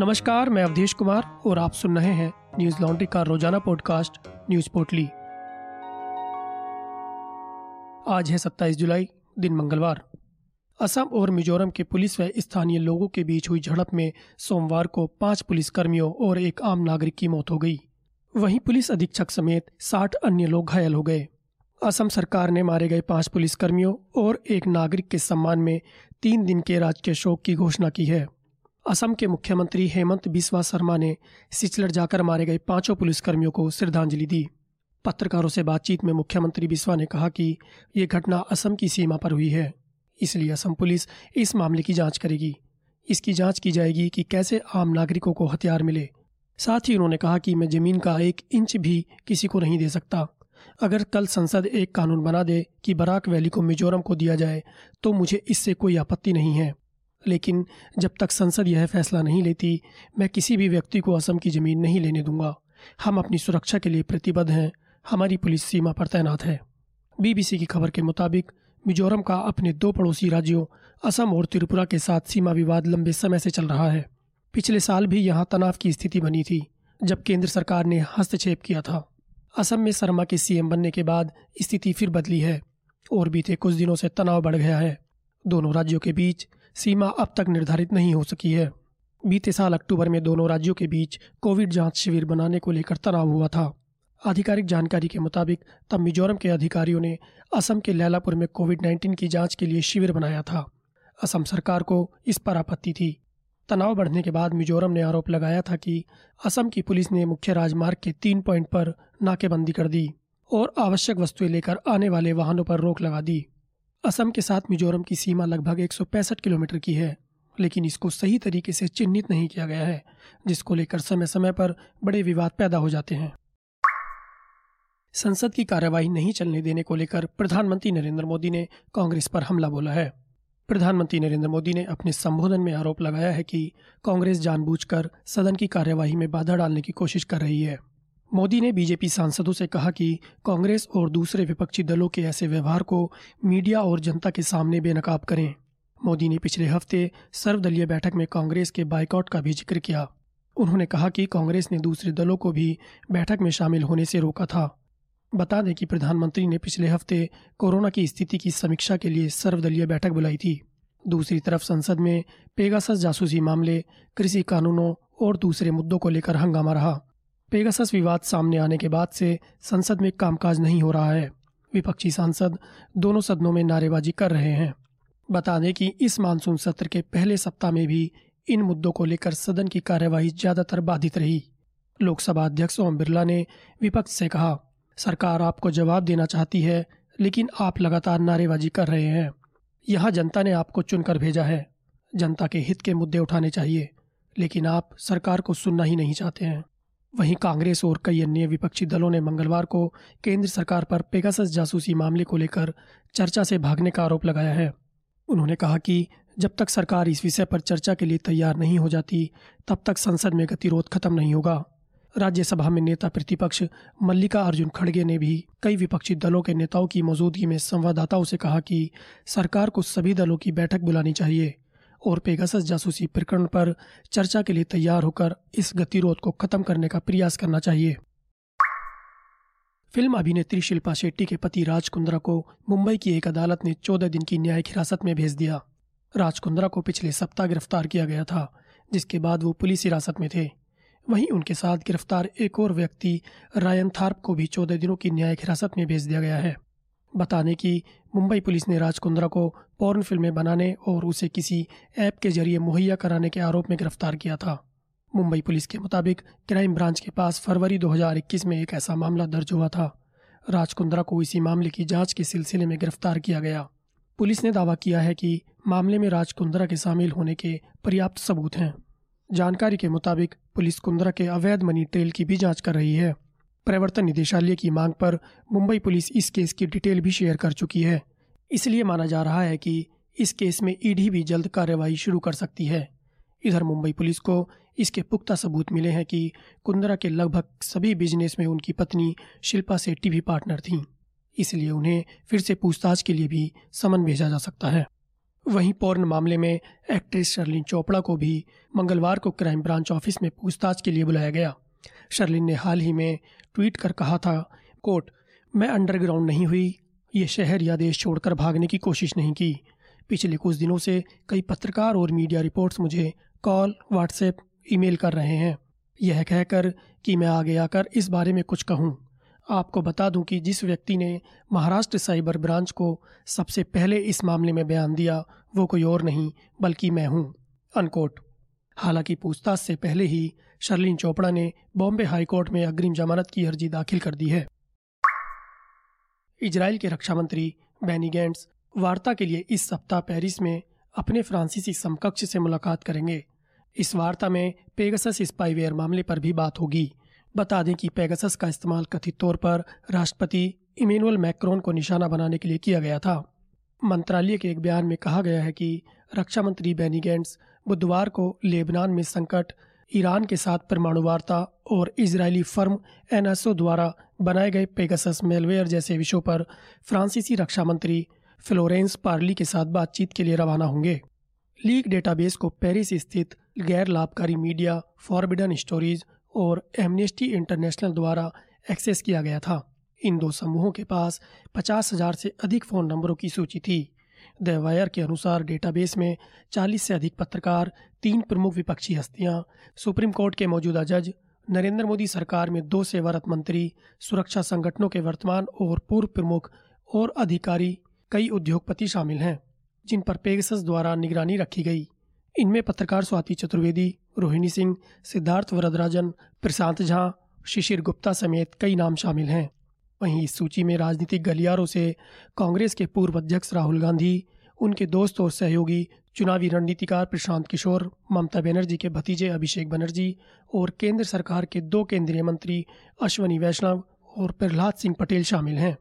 नमस्कार, मैं अवधेश कुमार और आप सुन रहे हैं न्यूज़ लॉन्ड्री का रोज़ाना पॉडकास्ट, न्यूज़ पोर्टली। आज है 27 जुलाई, दिन मंगलवार। असम और मिजोरम के पुलिस व स्थानीय लोगों के बीच हुई झड़प में सोमवार को पाँच पुलिसकर्मियों और एक आम नागरिक की मौत हो गई। वहीं पुलिस अधीक्षक समेत 60 अन्य लोग घायल हो गए। असम सरकार ने मारे गए पाँच पुलिसकर्मियों और एक नागरिक के सम्मान में तीन दिन के राजकीय शोक की घोषणा की है। असम के मुख्यमंत्री हेमंत बिस्वा शर्मा ने सिचलर जाकर मारे गए पाँचों पुलिसकर्मियों को श्रद्धांजलि दी। पत्रकारों से बातचीत में मुख्यमंत्री बिस्वा ने कहा कि ये घटना असम की सीमा पर हुई है, इसलिए असम पुलिस इस मामले की जाँच करेगी। इसकी जाँच की जाएगी कि कैसे आम नागरिकों को हथियार मिले। साथ ही उन्होंने कहा कि मैं ज़मीन का एक इंच भी किसी को नहीं दे सकता। अगर कल संसद एक कानून बना दे कि बराक वैली को मिजोरम को दिया जाए तो मुझे इससे कोई आपत्ति नहीं है। लेकिन जब तक संसद यह फैसला नहीं लेती, मैं किसी भी व्यक्ति को असम की ज़मीन नहीं लेने दूँगा। हम अपनी सुरक्षा के लिए प्रतिबद्ध हैं। हमारी पुलिस सीमा पर तैनात है। बीबीसी की खबर के मुताबिक, मिजोरम का अपने दो पड़ोसी राज्यों, असम और त्रिपुरा के साथ सीमा विवाद लंबे समय से चल रहा है। पिछले साल भी यहाँ तनाव की स्थिति बनी थी, जब केंद्र सरकार ने हस्तक्षेप किया था। असम में शर्मा के सीएम बनने के बाद स्थिति फिर बदली है, और बीते कुछ दिनों से तनाव बढ़ गया है। दोनों राज्यों के बीच सीमा अब तक निर्धारित नहीं हो सकी है। बीते साल अक्टूबर में दोनों राज्यों के बीच कोविड जाँच शिविर बनाने को लेकर तनाव हुआ था। आधिकारिक जानकारी के मुताबिक तब मिजोरम के अधिकारियों ने असम के लैलापुर में कोविड 19 की जाँच के लिए शिविर बनाया था। असम सरकार को इस पर आपत्ति थी। तनाव बढ़ने के बाद मिजोरम ने आरोप लगाया था कि असम की पुलिस ने मुख्य राजमार्ग के तीन पॉइंट पर नाकेबंदी कर दी और आवश्यक वस्तुएँ लेकर आने वाले वाहनों पर रोक लगा दी। असम के साथ मिजोरम की सीमा लगभग एक सौ पैंसठ किलोमीटर की है, लेकिन इसको सही तरीके से चिन्हित नहीं किया गया है, जिसको लेकर समय समय पर बड़े विवाद पैदा हो जाते हैं। संसद की कार्यवाही नहीं चलने देने को लेकर प्रधानमंत्री नरेंद्र मोदी ने कांग्रेस पर हमला बोला है। प्रधानमंत्री नरेंद्र मोदी ने अपने संबोधन में आरोप लगाया है कि कांग्रेस जानबूझकर सदन की कार्यवाही में बाधा डालने की कोशिश कर रही है। मोदी ने बीजेपी सांसदों से कहा कि कांग्रेस और दूसरे विपक्षी दलों के ऐसे व्यवहार को मीडिया और जनता के सामने बेनकाब करें। मोदी ने पिछले हफ़्ते सर्वदलीय बैठक में कांग्रेस के बाइकआउट का भी ज़िक्र किया। उन्होंने कहा कि कांग्रेस ने दूसरे दलों को भी बैठक में शामिल होने से रोका था। बता दें कि प्रधानमंत्री ने पिछले हफ़्ते कोरोना की स्थिति की समीक्षा के लिए सर्वदलीय बैठक बुलाई थी। दूसरी तरफ़ संसद में पेगासस जासूसी मामले, कृषि कानूनों और दूसरे मुद्दों को लेकर हंगामा रहा। पेगासस विवाद सामने आने के बाद से संसद में कामकाज नहीं हो रहा है। विपक्षी सांसद दोनों सदनों में नारेबाजी कर रहे हैं। बता दें कि इस मानसून सत्र के पहले सप्ताह में भी इन मुद्दों को लेकर सदन की कार्यवाही ज़्यादातर बाधित रही। लोकसभा अध्यक्ष ओम बिरला ने विपक्ष से कहा, सरकार आपको जवाब देना चाहती है, लेकिन आप लगातार नारेबाजी कर रहे हैं। यहाँ जनता ने आपको चुनकर भेजा है। जनता के हित के मुद्दे उठाने चाहिए, लेकिन आप सरकार को सुनना ही नहीं चाहते हैं। वहीं कांग्रेस और कई अन्य विपक्षी दलों ने मंगलवार को केंद्र सरकार पर पेगासस जासूसी मामले को लेकर चर्चा से भागने का आरोप लगाया है। उन्होंने कहा कि जब तक सरकार इस विषय पर चर्चा के लिए तैयार नहीं हो जाती, तब तक संसद में गतिरोध खत्म नहीं होगा। राज्यसभा में नेता प्रतिपक्ष मल्लिका अर्जुन खड़गे ने भी कई विपक्षी दलों के नेताओं की मौजूदगी में संवाददाताओं से कहा कि सरकार को सभी दलों की बैठक बुलानी चाहिए। और पेगासस जासूसी प्रकरण पर चर्चा के लिए तैयार होकर इस गतिरोध को खत्म करने का प्रयास करना चाहिए। फ़िल्म अभिनेत्री शिल्पा शेट्टी के पति राज कुंद्रा को मुंबई की एक अदालत ने चौदह दिन की न्यायिक हिरासत में भेज दिया। राज कुंद्रा को पिछले सप्ताह गिरफ़्तार किया गया था, जिसके बाद वो पुलिस हिरासत में थे। वहीं उनके साथ गिरफ़्तार एक और व्यक्ति रायन थार्प को भी चौदह दिनों की न्यायिक हिरासत में भेज दिया गया है। बताने कि मुंबई पुलिस ने राज कुंद्रा को पॉर्न फ़िल्में बनाने और उसे किसी ऐप के ज़रिए मुहैया कराने के आरोप में गिरफ़्तार किया था। मुंबई पुलिस के मुताबिक क्राइम ब्रांच के पास फरवरी 2021 में एक ऐसा मामला दर्ज हुआ था। राज कुंद्रा को इसी मामले की जाँच के सिलसिले में गिरफ़्तार किया गया। पुलिस ने दावा किया है कि मामले में राज कुंद्रा के शामिल होने के पर्याप्त सबूत हैं। जानकारी के मुताबिक पुलिस कुंद्रा के अवैध मनी ट्रेल की भी जाँच कर रही है। प्रवर्तन निदेशालय की मांग पर मुंबई पुलिस इस केस की डिटेल भी शेयर कर चुकी है। इसलिए माना जा रहा है कि इस केस में ईडी भी जल्द कार्यवाही शुरू कर सकती है। इधर मुंबई पुलिस को इसके पुख्ता सबूत मिले हैं कि कुंद्रा के लगभग सभी बिज़नेस में उनकी पत्नी शिल्पा सेट्टी भी पार्टनर थीं। इसलिए उन्हें फिर से पूछताछ के लिए भी समन भेजा जा सकता है। वहीं पोर्न मामले में एक्ट्रेस शर्लिन चोपड़ा को भी मंगलवार को क्राइम ब्रांच ऑफ़िस में पूछताछ के लिए बुलाया गया। शर्लिन ने हाल ही में ट्वीट कर कहा था कोट मैं अंडरग्राउंड नहीं हुई। ये शहर या देश छोड़कर भागने की कोशिश नहीं की। पिछले कुछ दिनों से कई पत्रकार और मीडिया रिपोर्ट्स मुझे कॉल, व्हाट्सएप, ईमेल कर रहे हैं। यह कहकर कि मैं आगे आकर इस बारे में कुछ कहूँ। आपको बता दूँ कि जिस व्यक्ति ने महाराष्ट्र साइबर ब्रांच को सबसे पहले इस मामले में बयान दिया, वो कोई और नहीं, बल्कि मैं हूँ। अनकोट। हालाँकि पूछताछ से पहले ही शर्लिन चोपड़ा ने बॉम्बे हाईकोर्ट में अग्रिम जमानत की अर्जी दाखिल कर दी है। इजराइल के रक्षा मंत्री बैनी गैंड्स वार्ता के लिए इस सप्ताह पेरिस में अपने फ्रांसीसी समकक्ष से मुलाकात करेंगे। इस वार्ता में पेगसस स्पाईवेयर मामले पर भी बात होगी। बता दें कि पेगसस का इस्तेमाल कथित तौर पर राष्ट्रपति इमेनुअल मैक्रोन को निशाना बनाने के लिए किया गया था। मंत्रालय के एक बयान में कहा गया है कि रक्षा मंत्री बेनी गैंड्स बुधवार को लेबनान में संकट ईरान के साथ परमाणु वार्ता और इजरायली फर्म एनएसओ द्वारा बनाए गए पेगासस मेलवेयर जैसे विषयों पर फ्रांसीसी रक्षा मंत्री फ्लोरेंस पार्ली के साथ बातचीत के लिए रवाना होंगे। लीक डेटाबेस को पेरिस स्थित गैर लाभकारी मीडिया फॉरबिडन स्टोरीज और एमनेस्टी इंटरनेशनल द्वारा एक्सेस किया गया था। इन दो समूहों के पास पचास हज़ार से अधिक फ़ोन नंबरों की सूची थी। द वायर के अनुसार डेटाबेस में 40 से अधिक पत्रकार, तीन प्रमुख विपक्षी हस्तियाँ, सुप्रीम कोर्ट के मौजूदा जज, नरेंद्र मोदी सरकार में दो सेवारत मंत्री, सुरक्षा संगठनों के वर्तमान और पूर्व प्रमुख और अधिकारी, कई उद्योगपति शामिल हैं, जिन पर पेगसस द्वारा निगरानी रखी गई। इनमें पत्रकार स्वाति चतुर्वेदी, रोहिणी सिंह, सिद्धार्थ वरदराजन, प्रशांत झा, शिशिर गुप्ता समेत कई नाम शामिल हैं। वहीं इस सूची में राजनीतिक गलियारों से कांग्रेस के पूर्व अध्यक्ष राहुल गांधी, उनके दोस्त और सहयोगी चुनावी रणनीतिकार प्रशांत किशोर, ममता बनर्जी के भतीजे अभिषेक बनर्जी और केंद्र सरकार के दो केंद्रीय मंत्री अश्वनी वैष्णव और प्रहलाद सिंह पटेल शामिल हैं।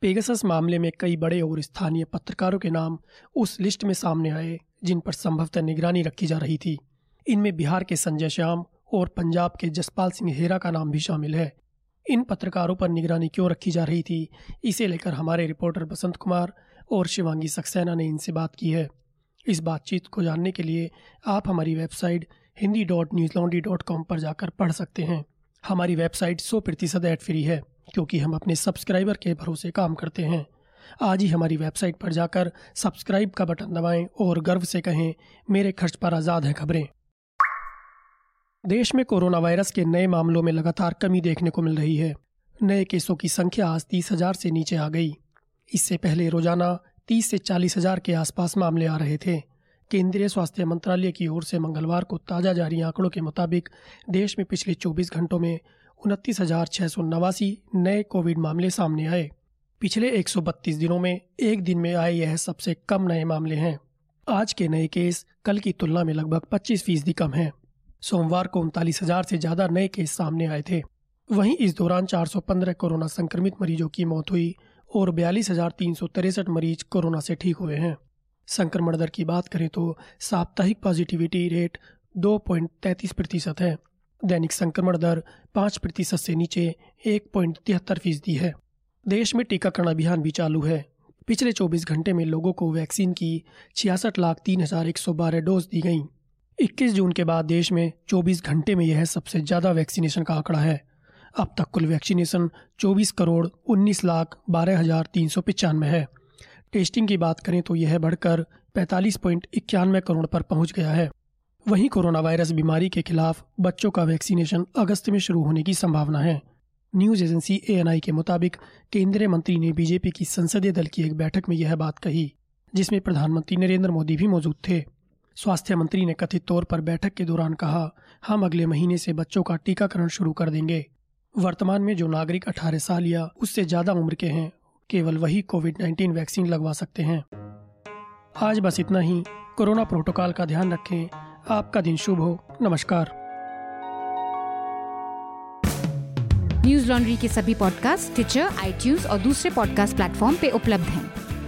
पेगसस मामले में कई बड़े और स्थानीय पत्रकारों के नाम उस लिस्ट में सामने आए, जिन पर संभवतः निगरानी रखी जा रही थी। इनमें बिहार के संजय श्याम और पंजाब के जसपाल सिंह हेरा का नाम भी शामिल है। इन पत्रकारों पर निगरानी क्यों रखी जा रही थी? इसे लेकर हमारे रिपोर्टर बसंत कुमार और शिवांगी सक्सेना ने इनसे बात की है। इस बातचीत को जानने के लिए आप हमारी website Hindi dot news laundry dot com पर जाकर पढ़ सकते हैं। हमारी वेबसाइट सौ प्रतिशत एड फ्री है, क्योंकि हम अपने सब्सक्राइबर के भरोसे काम करते हैं। आज ही हमारी वेबसाइट पर जाकर सब्सक्राइब का बटन दबाएँ और गर्व से कहें, मेरे खर्च पर आज़ाद है खबरें। देश में कोरोना वायरस के नए मामलों में लगातार कमी देखने को मिल रही है। नए केसों की संख्या आज तीस हज़ार से नीचे आ गई। इससे पहले रोज़ाना तीस से चालीस हज़ार के आसपास मामले आ रहे थे। केंद्रीय स्वास्थ्य मंत्रालय की ओर से मंगलवार को ताज़ा जारी आंकड़ों के मुताबिक देश में पिछले 24 घंटों में उनतीस नए कोविड मामले सामने आए। पिछले 132 दिनों में एक दिन में आए यह सबसे कम नए मामले हैं। आज के नए केस कल की तुलना में लगभग 25 फ़ीसदी कम हैं। सोमवार को उनतालीस हज़ार से ज़्यादा नए केस सामने आए थे। वहीं इस दौरान 415 कोरोना संक्रमित मरीजों की मौत हुई और बयालीस हज़ार तीन सौ तिरसठ मरीज़ कोरोना से ठीक हुए हैं। संक्रमण दर की बात करें तो साप्ताहिक पॉजिटिविटी रेट दो प्रतिशत है। दैनिक संक्रमण दर पाँच प्रतिशत से नीचे एक पॉइंट तिहत्तर फ़ीसदी है। देश में टीकाकरण अभियान भी चालू है। पिछले 24 घंटे में लोगों को वैक्सीन की छियासठ लाख तीन हज़ार एक सौ बारह डोज दी गई। 21 जून के बाद देश में 24 घंटे में यह सबसे ज़्यादा वैक्सीनेशन का आंकड़ा है। अब तक कुल वैक्सीनेशन 24 करोड़ 19 लाख बारह हज़ार तीन सौ पचानवे है। टेस्टिंग की बात करें तो यह बढ़कर पैंतालीस पॉइंट इक्यानवे करोड़ पर पहुँच गया है। वहीं कोरोना वायरस बीमारी के खिलाफ बच्चों का वैक्सीनेशन अगस्त में शुरू होने की संभावना है। न्यूज़ एजेंसी एएनआई के मुताबिक केंद्रीय मंत्री ने बीजेपी की संसदीय दल की एक बैठक में यह बात कही, जिसमें प्रधानमंत्री नरेंद्र मोदी भी मौजूद थे। स्वास्थ्य मंत्री ने कथित तौर पर बैठक के दौरान कहा, हम अगले महीने से बच्चों का टीकाकरण शुरू कर देंगे। वर्तमान में जो नागरिक 18 साल या उससे ज़्यादा उम्र के हैं, केवल वही कोविड 19 वैक्सीन लगवा सकते हैं। आज बस इतना ही। कोरोना प्रोटोकॉल का ध्यान रखें। आपका दिन शुभ हो। नमस्कार। न्यूज़ लॉन्ड्री के सभी पॉडकास्ट ट्विटर आईटीज और दूसरे पॉडकास्ट प्लेटफॉर्म पे उपलब्ध हैं।